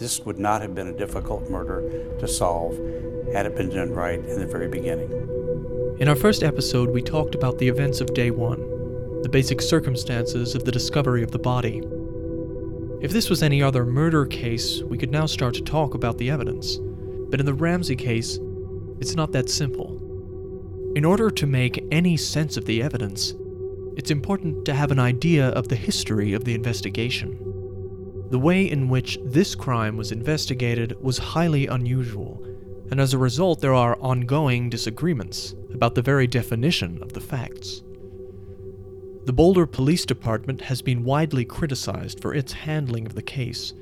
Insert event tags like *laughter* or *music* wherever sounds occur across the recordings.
This would not have been a difficult murder to solve had it been done right in the very beginning. In our first episode, we talked about the events of day one, the basic circumstances of the discovery of the body. If this was any other murder case, we could now start to talk about the evidence. But in the Ramsey case, it's not that simple. In order to make any sense of the evidence, it's important to have an idea of the history of the investigation. The way in which this crime was investigated was highly unusual, and as a result, there are ongoing disagreements about the very definition of the facts. The Boulder Police Department has been widely criticized for its handling of the case.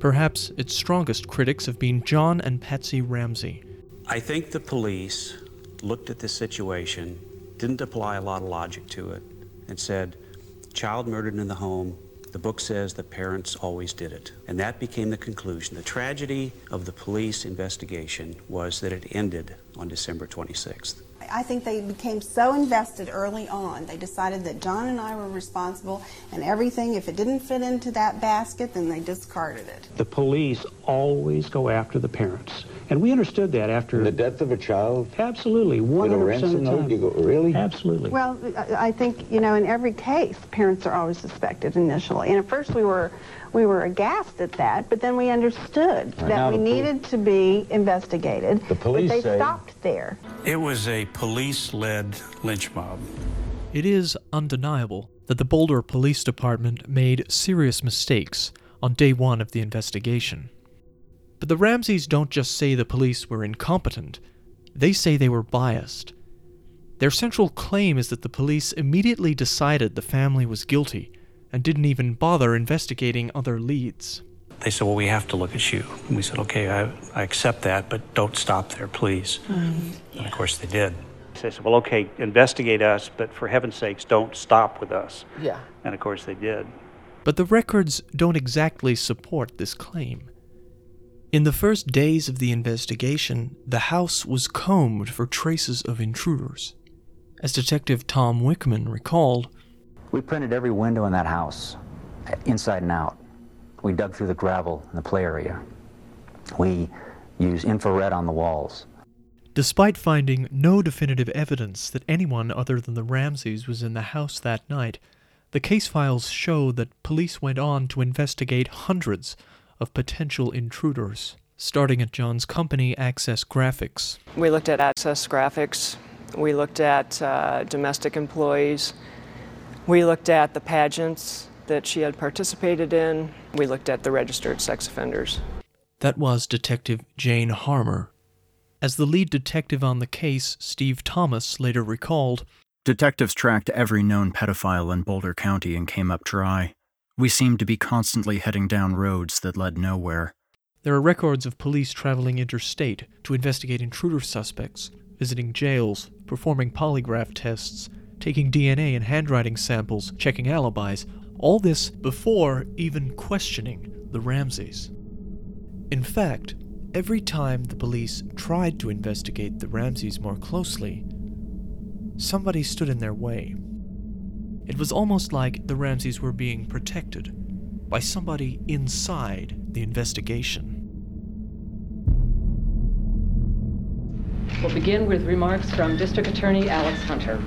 Perhaps its strongest critics have been John and Patsy Ramsey. I think the police looked at this situation, didn't apply a lot of logic to it, and said, child murdered in the home, the book says the parents always did it. And that became the conclusion. The tragedy of the police investigation was that it ended on December 26th. I think they became so invested early on. They decided that John and I were responsible, and everything, if it didn't fit into that basket, then they discarded it. The police always go after the parents. And we understood that after the death of a child. Absolutely, one hundred percent of the time. You go, really? Absolutely. Well, I think you know, in every case, parents are always suspected initially, and at first we were we were aghast at that, but then we understood right, that we needed to be investigated. The police but they say stopped there. It was a police-led lynch mob. It is undeniable that the Boulder Police Department made serious mistakes on day one of the investigation. But the Ramseys don't just say the police were incompetent, they say they were biased. Their central claim is that the police immediately decided the family was guilty and didn't even bother investigating other leads. They said, Well, we have to look at you. And we said, Okay, I, I accept that, but don't stop there, please. Mm, yeah. And of course, they did. They said, Well, okay, investigate us, but for heaven's sakes, don't stop with us. Yeah. And of course, they did. But the records don't exactly support this claim. In the first days of the investigation, the house was combed for traces of intruders. As Detective Tom Wickman recalled, we printed every window in that house, inside and out. We dug through the gravel in the play area. We used infrared on the walls. Despite finding no definitive evidence that anyone other than the Ramseys was in the house that night, the case files show that police went on to investigate hundreds of potential intruders, starting at John's company, Access Graphics. We looked at Access Graphics, we looked at uh, domestic employees, we looked at the pageants that she had participated in. We looked at the registered sex offenders. That was Detective Jane Harmer. As the lead detective on the case, Steve Thomas later recalled Detectives tracked every known pedophile in Boulder County and came up dry. We seemed to be constantly heading down roads that led nowhere. There are records of police traveling interstate to investigate intruder suspects, visiting jails, performing polygraph tests, taking DNA and handwriting samples, checking alibis, all this before even questioning the Ramseys. In fact, every time the police tried to investigate the Ramseys more closely, somebody stood in their way. It was almost like the Ramseys were being protected by somebody inside the investigation. We'll begin with remarks from District Attorney Alex Hunter.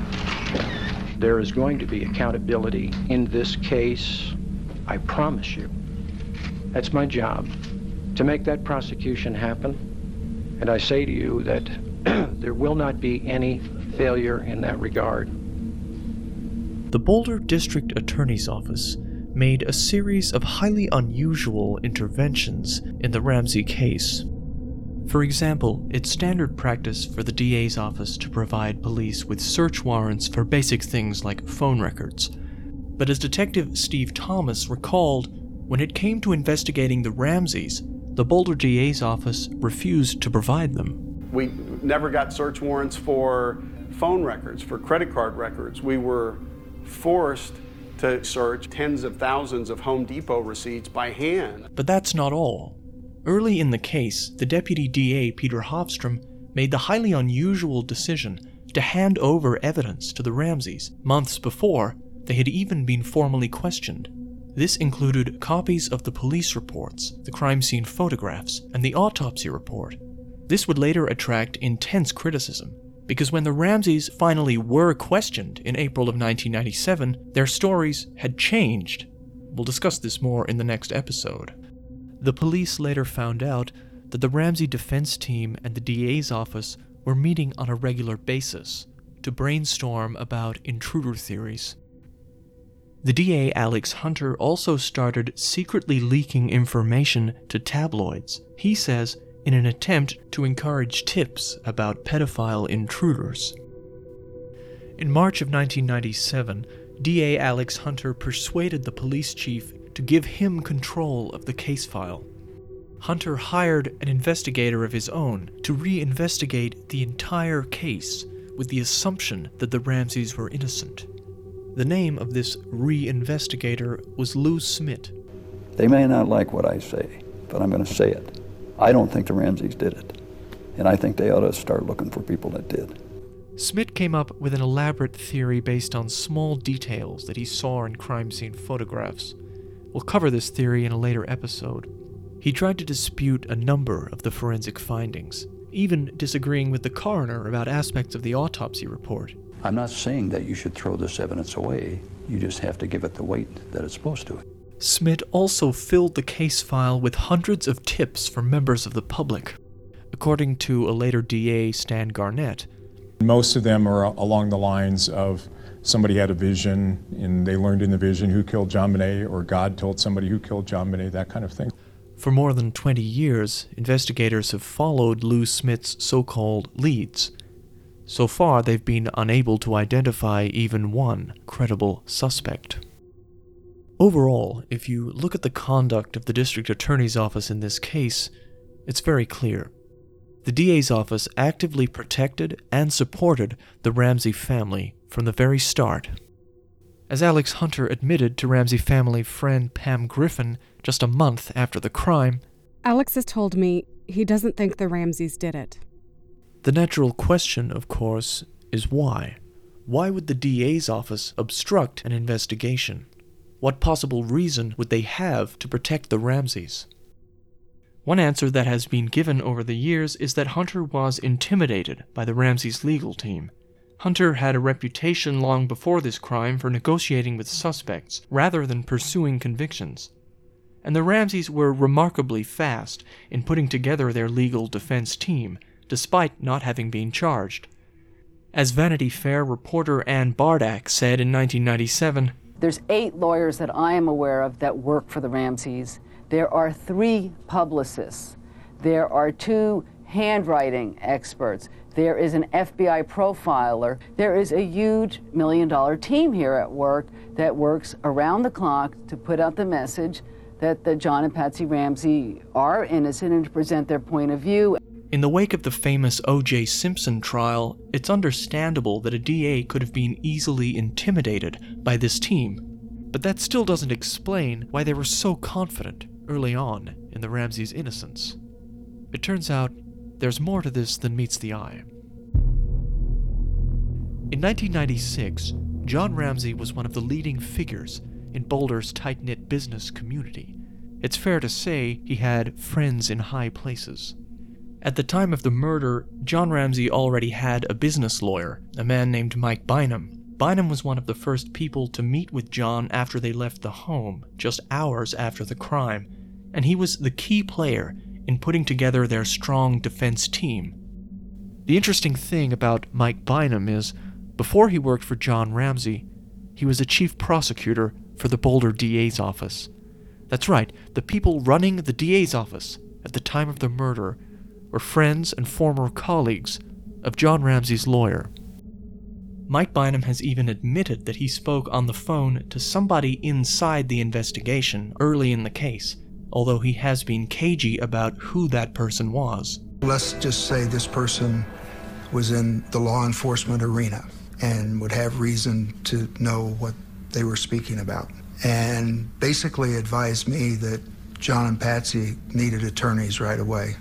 There is going to be accountability in this case, I promise you. That's my job, to make that prosecution happen. And I say to you that *clears throat* there will not be any failure in that regard. The Boulder District Attorney's Office made a series of highly unusual interventions in the Ramsey case. For example, it's standard practice for the DA's office to provide police with search warrants for basic things like phone records. But as Detective Steve Thomas recalled, when it came to investigating the Ramseys, the Boulder DA's office refused to provide them. We never got search warrants for phone records, for credit card records. We were forced to search tens of thousands of Home Depot receipts by hand. But that's not all. Early in the case, the deputy DA, Peter Hofstrom, made the highly unusual decision to hand over evidence to the Ramseys months before they had even been formally questioned. This included copies of the police reports, the crime scene photographs, and the autopsy report. This would later attract intense criticism, because when the Ramseys finally were questioned in April of 1997, their stories had changed. We'll discuss this more in the next episode. The police later found out that the Ramsey defense team and the DA's office were meeting on a regular basis to brainstorm about intruder theories. The DA, Alex Hunter, also started secretly leaking information to tabloids, he says, in an attempt to encourage tips about pedophile intruders. In March of 1997, DA Alex Hunter persuaded the police chief to give him control of the case file. Hunter hired an investigator of his own to reinvestigate the entire case with the assumption that the Ramseys were innocent. The name of this re-investigator was Lou Smit. They may not like what I say, but I'm going to say it. I don't think the Ramseys did it. And I think they ought to start looking for people that did. Smit came up with an elaborate theory based on small details that he saw in crime scene photographs. We'll cover this theory in a later episode. He tried to dispute a number of the forensic findings, even disagreeing with the coroner about aspects of the autopsy report. I'm not saying that you should throw this evidence away. You just have to give it the weight that it's supposed to. Smit also filled the case file with hundreds of tips from members of the public. According to a later DA, Stan Garnett, most of them are along the lines of somebody had a vision and they learned in the vision who killed John JonBenét, or God told somebody who killed John JonBenét, that kind of thing. For more than 20 years, investigators have followed Lou Smit's so called leads. So far, they've been unable to identify even one credible suspect. Overall, if you look at the conduct of the district attorney's office in this case, it's very clear. The DA's office actively protected and supported the Ramsey family from the very start. As Alex Hunter admitted to Ramsey family friend Pam Griffin just a month after the crime, Alex has told me he doesn't think the Ramseys did it. The natural question, of course, is why? Why would the DA's office obstruct an investigation? What possible reason would they have to protect the Ramseys? One answer that has been given over the years is that Hunter was intimidated by the Ramseys legal team. Hunter had a reputation long before this crime for negotiating with suspects rather than pursuing convictions. And the Ramseys were remarkably fast in putting together their legal defense team, despite not having been charged. As Vanity Fair reporter Ann Bardach said in 1997, There's eight lawyers that I am aware of that work for the Ramseys. There are three publicists. There are two handwriting experts. There is an FBI profiler. There is a huge million dollar team here at work that works around the clock to put out the message that the John and Patsy Ramsey are innocent and to present their point of view. In the wake of the famous O.J. Simpson trial, it's understandable that a DA could have been easily intimidated by this team. But that still doesn't explain why they were so confident early on in the Ramseys' innocence. It turns out there's more to this than meets the eye. In 1996, John Ramsey was one of the leading figures in Boulder's tight knit business community. It's fair to say he had friends in high places. At the time of the murder, John Ramsey already had a business lawyer, a man named Mike Bynum. Bynum was one of the first people to meet with John after they left the home, just hours after the crime, and he was the key player in putting together their strong defense team. The interesting thing about Mike Bynum is, before he worked for John Ramsey, he was a chief prosecutor for the Boulder DA's office. That's right, the people running the DA's office at the time of the murder were friends and former colleagues of John Ramsey's lawyer. Mike Bynum has even admitted that he spoke on the phone to somebody inside the investigation early in the case, although he has been cagey about who that person was. Let's just say this person was in the law enforcement arena and would have reason to know what they were speaking about. And basically advised me that John and Patsy needed attorneys right away.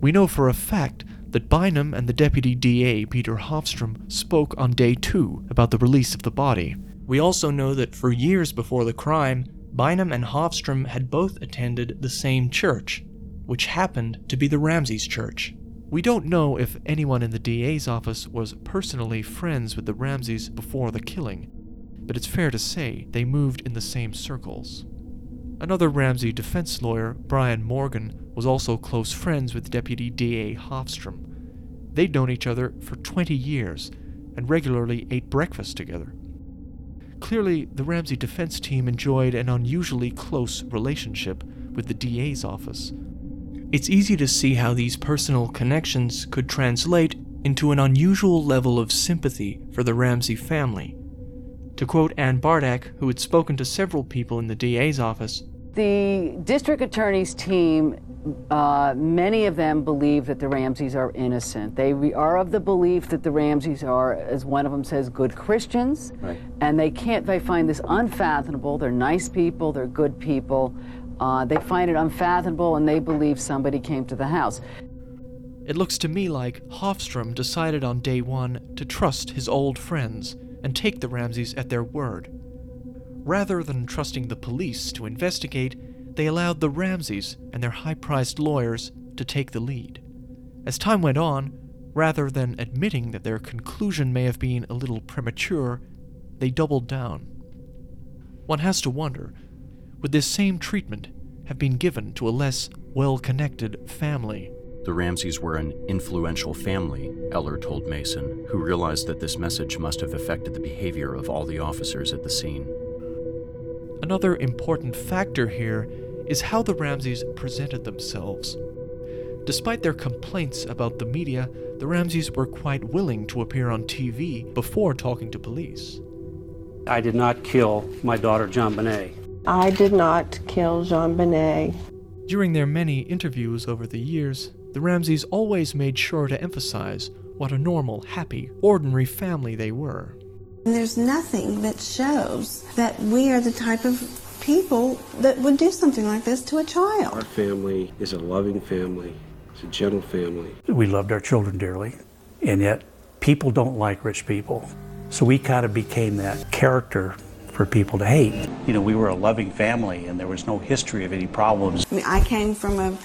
We know for a fact that Bynum and the deputy DA, Peter Hofstrom, spoke on day two about the release of the body. We also know that for years before the crime, Bynum and Hofstrom had both attended the same church, which happened to be the Ramseys Church. We don't know if anyone in the DA's office was personally friends with the Ramseys before the killing, but it's fair to say they moved in the same circles. Another Ramsey defense lawyer, Brian Morgan, was also close friends with Deputy DA Hofstrom. They'd known each other for 20 years and regularly ate breakfast together. Clearly, the Ramsey defense team enjoyed an unusually close relationship with the DA's office. It's easy to see how these personal connections could translate into an unusual level of sympathy for the Ramsey family. To quote Ann Bardach, who had spoken to several people in the DA's office, the district attorney's team, uh, many of them believe that the Ramseys are innocent. They are of the belief that the Ramseys are, as one of them says, good Christians, right. and they can't. They find this unfathomable. They're nice people. They're good people. Uh, they find it unfathomable, and they believe somebody came to the house. It looks to me like Hofstrom decided on day one to trust his old friends and take the Ramseys at their word. Rather than trusting the police to investigate, they allowed the Ramseys and their high priced lawyers to take the lead. As time went on, rather than admitting that their conclusion may have been a little premature, they doubled down. One has to wonder would this same treatment have been given to a less well connected family? The Ramseys were an influential family, Eller told Mason, who realized that this message must have affected the behavior of all the officers at the scene. Another important factor here is how the Ramseys presented themselves. Despite their complaints about the media, the Ramseys were quite willing to appear on TV before talking to police. I did not kill my daughter, JonBenét. I did not kill JonBenét. During their many interviews over the years, the Ramseys always made sure to emphasize what a normal, happy, ordinary family they were. And there's nothing that shows that we are the type of people that would do something like this to a child. Our family is a loving family, it's a gentle family. We loved our children dearly, and yet people don't like rich people. So we kind of became that character for people to hate. You know, we were a loving family, and there was no history of any problems. I mean, I came from a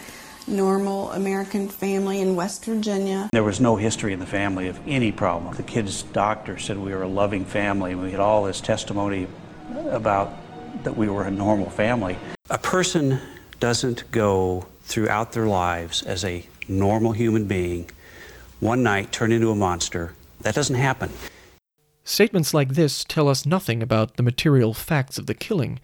normal American family in West Virginia. There was no history in the family of any problem. The kid's doctor said we were a loving family, and we had all this testimony about that we were a normal family. A person doesn't go throughout their lives as a normal human being, one night turn into a monster. That doesn't happen. Statements like this tell us nothing about the material facts of the killing,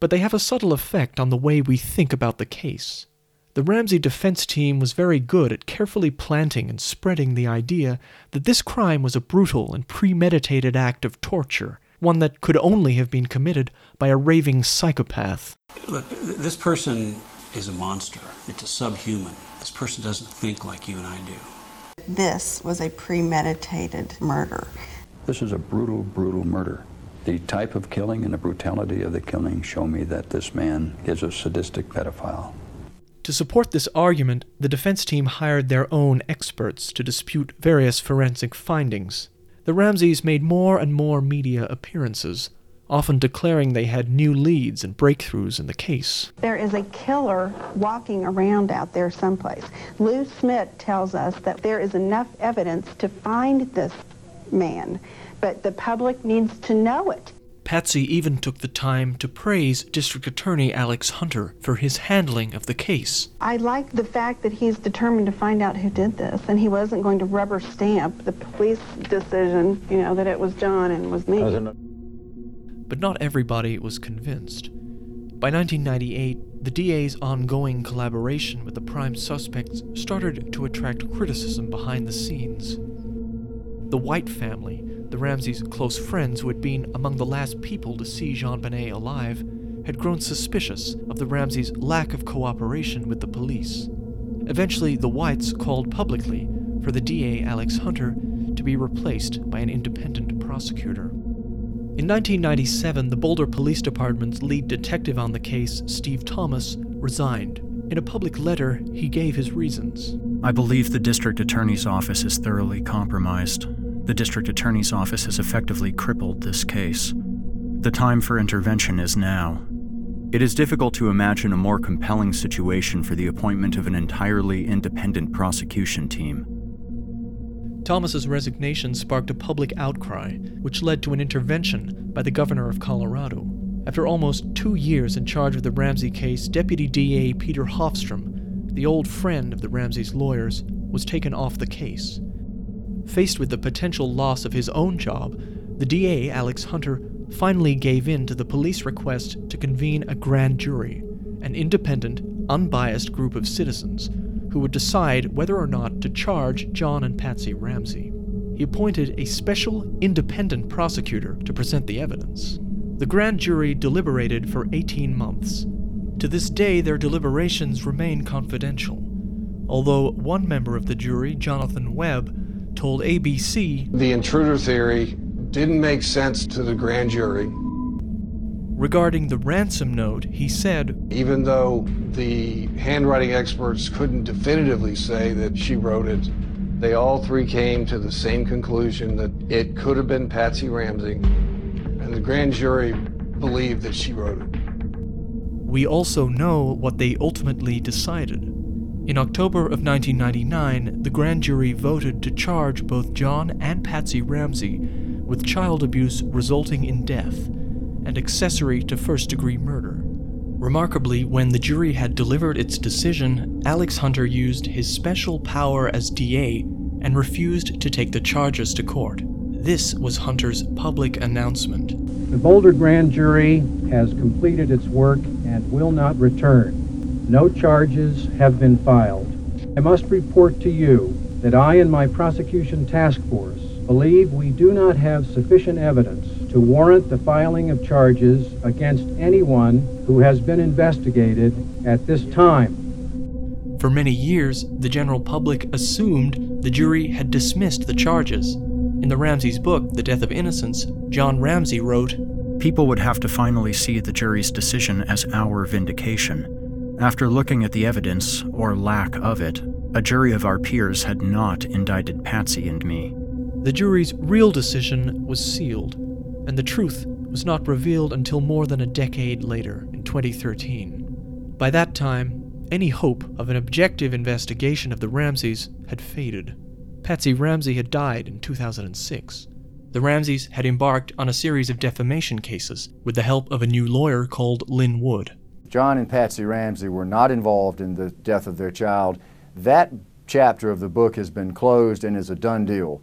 but they have a subtle effect on the way we think about the case. The Ramsey defense team was very good at carefully planting and spreading the idea that this crime was a brutal and premeditated act of torture, one that could only have been committed by a raving psychopath. Look, this person is a monster. It's a subhuman. This person doesn't think like you and I do. This was a premeditated murder. This is a brutal, brutal murder. The type of killing and the brutality of the killing show me that this man is a sadistic pedophile. To support this argument, the defense team hired their own experts to dispute various forensic findings. The Ramseys made more and more media appearances, often declaring they had new leads and breakthroughs in the case. There is a killer walking around out there someplace. Lou Smit tells us that there is enough evidence to find this man, but the public needs to know it. Patsy even took the time to praise District Attorney Alex Hunter for his handling of the case. I like the fact that he's determined to find out who did this, and he wasn't going to rubber stamp the police decision, you know, that it was John and was me. But not everybody was convinced. By 1998, the DA's ongoing collaboration with the prime suspects started to attract criticism behind the scenes. The White family, the Ramseys' close friends who had been among the last people to see JonBenét alive, had grown suspicious of the Ramseys' lack of cooperation with the police. Eventually, the Whites called publicly for the DA Alex Hunter to be replaced by an independent prosecutor. In 1997, the Boulder Police Department's lead detective on the case, Steve Thomas, resigned. In a public letter, he gave his reasons. I believe the district attorney's office is thoroughly compromised. The district attorney's office has effectively crippled this case. The time for intervention is now. It is difficult to imagine a more compelling situation for the appointment of an entirely independent prosecution team. Thomas's resignation sparked a public outcry, which led to an intervention by the governor of Colorado. After almost two years in charge of the Ramsey case, Deputy DA Peter Hofstrom, the old friend of the Ramseys lawyers, was taken off the case. Faced with the potential loss of his own job, the DA, Alex Hunter, finally gave in to the police request to convene a grand jury, an independent, unbiased group of citizens who would decide whether or not to charge John and Patsy Ramsey. He appointed a special independent prosecutor to present the evidence. The grand jury deliberated for 18 months. To this day, their deliberations remain confidential, although one member of the jury, Jonathan Webb, told ABC The intruder theory didn't make sense to the grand jury. Regarding the ransom note, he said, Even though the handwriting experts couldn't definitively say that she wrote it, they all three came to the same conclusion that it could have been Patsy Ramsey, and the grand jury believed that she wrote it. We also know what they ultimately decided. In October of 1999, the grand jury voted to charge both John and Patsy Ramsey with child abuse resulting in death and accessory to first degree murder. Remarkably, when the jury had delivered its decision, Alex Hunter used his special power as DA and refused to take the charges to court. This was Hunter's public announcement. The Boulder Grand Jury has completed its work and will not return. No charges have been filed. I must report to you that I and my prosecution task force believe we do not have sufficient evidence to warrant the filing of charges against anyone who has been investigated at this time. For many years, the general public assumed the jury had dismissed the charges. In the Ramsey's book, The Death of Innocence, John Ramsey wrote People would have to finally see the jury's decision as our vindication. After looking at the evidence, or lack of it, a jury of our peers had not indicted Patsy and me. The jury's real decision was sealed, and the truth was not revealed until more than a decade later, in 2013. By that time, any hope of an objective investigation of the Ramseys had faded. Patsy Ramsey had died in 2006. The Ramseys had embarked on a series of defamation cases with the help of a new lawyer called Lin Wood. John and Patsy Ramsey were not involved in the death of their child. That chapter of the book has been closed and is a done deal.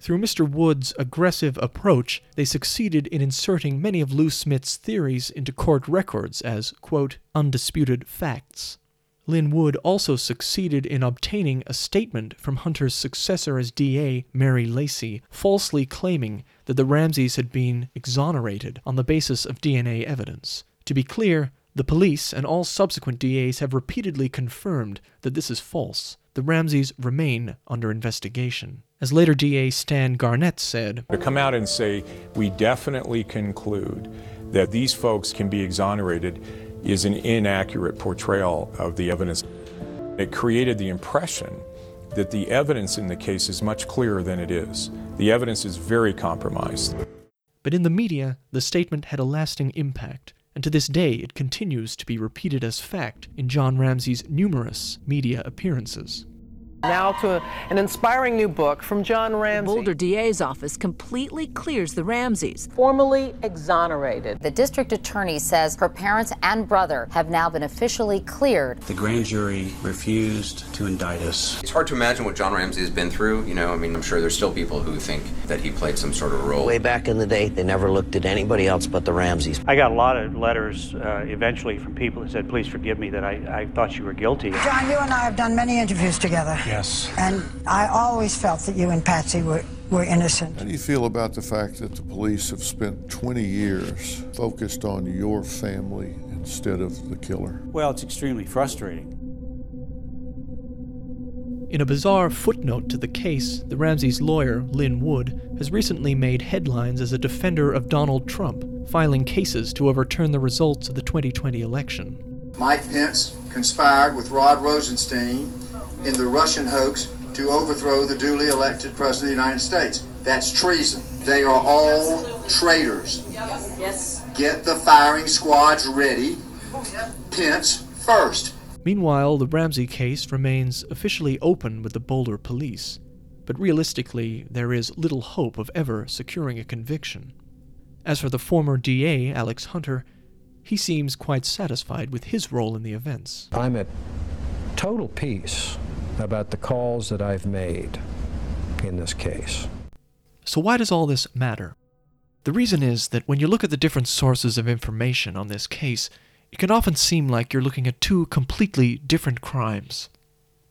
Through Mr. Wood's aggressive approach, they succeeded in inserting many of Lou Smit's theories into court records as, quote, undisputed facts. Lin Wood also succeeded in obtaining a statement from Hunter's successor as DA, Mary Lacy, falsely claiming that the Ramseys had been exonerated on the basis of DNA evidence. To be clear, the police and all subsequent DAs have repeatedly confirmed that this is false. The Ramseys remain under investigation. As later DA Stan Garnett said, To come out and say, we definitely conclude that these folks can be exonerated is an inaccurate portrayal of the evidence. It created the impression that the evidence in the case is much clearer than it is. The evidence is very compromised. But in the media, the statement had a lasting impact, and to this day it continues to be repeated as fact in John Ramsey's numerous media appearances. Now to an inspiring new book from John Ramsey. The Boulder DA's office completely clears the Ramseys. Formally exonerated. The district attorney says her parents and brother have now been officially cleared. The grand jury refused to indict us. It's hard to imagine what John Ramsey has been through. You know, I mean, I'm sure there's still people who think that he played some sort of role. Way back in the day, they never looked at anybody else but the Ramseys. I got a lot of letters uh, eventually from people that said, please forgive me that I, I thought you were guilty. John, you and I have done many interviews together. Yes. And I always felt that you and Patsy were, were innocent. How do you feel about the fact that the police have spent 20 years focused on your family instead of the killer? Well, it's extremely frustrating. In a bizarre footnote to the case, the Ramseys' lawyer, Lin Wood, has recently made headlines as a defender of Donald Trump, filing cases to overturn the results of the 2020 election. Mike Pence conspired with Rod Rosenstein in the Russian hoax to overthrow the duly elected President of the United States. That's treason. They are all traitors. Yes. Get the firing squads ready. Pence first. Meanwhile, the Ramsey case remains officially open with the Boulder police, but realistically, there is little hope of ever securing a conviction. As for the former DA, Alex Hunter, he seems quite satisfied with his role in the events. I'm at total peace about the calls that I've made in this case. So, why does all this matter? The reason is that when you look at the different sources of information on this case, it can often seem like you're looking at two completely different crimes.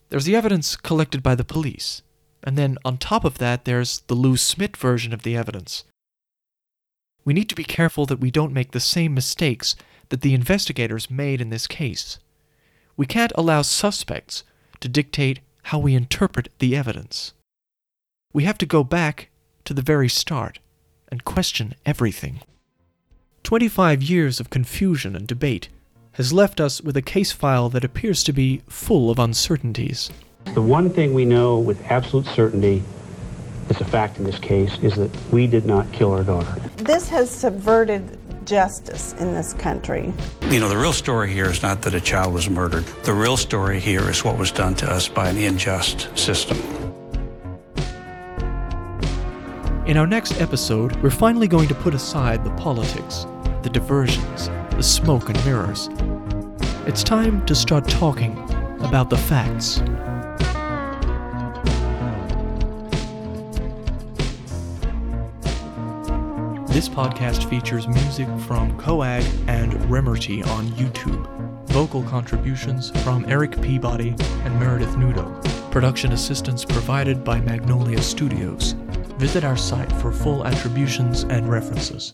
There's the evidence collected by the police, and then on top of that, there's the Lou Smit version of the evidence. We need to be careful that we don't make the same mistakes that the investigators made in this case. We can't allow suspects to dictate how we interpret the evidence. We have to go back to the very start and question everything. 25 years of confusion and debate has left us with a case file that appears to be full of uncertainties. The one thing we know with absolute certainty is a fact in this case is that we did not kill our daughter. This has subverted justice in this country. You know, the real story here is not that a child was murdered. The real story here is what was done to us by an unjust system. In our next episode, we're finally going to put aside the politics, the diversions, the smoke and mirrors. It's time to start talking about the facts. This podcast features music from CO.AG and Remerty on YouTube. Vocal contributions from Erik Peabody and Meredith Nudo. Production assistance provided by Magnolia Studios. Visit our site for full attributions and references.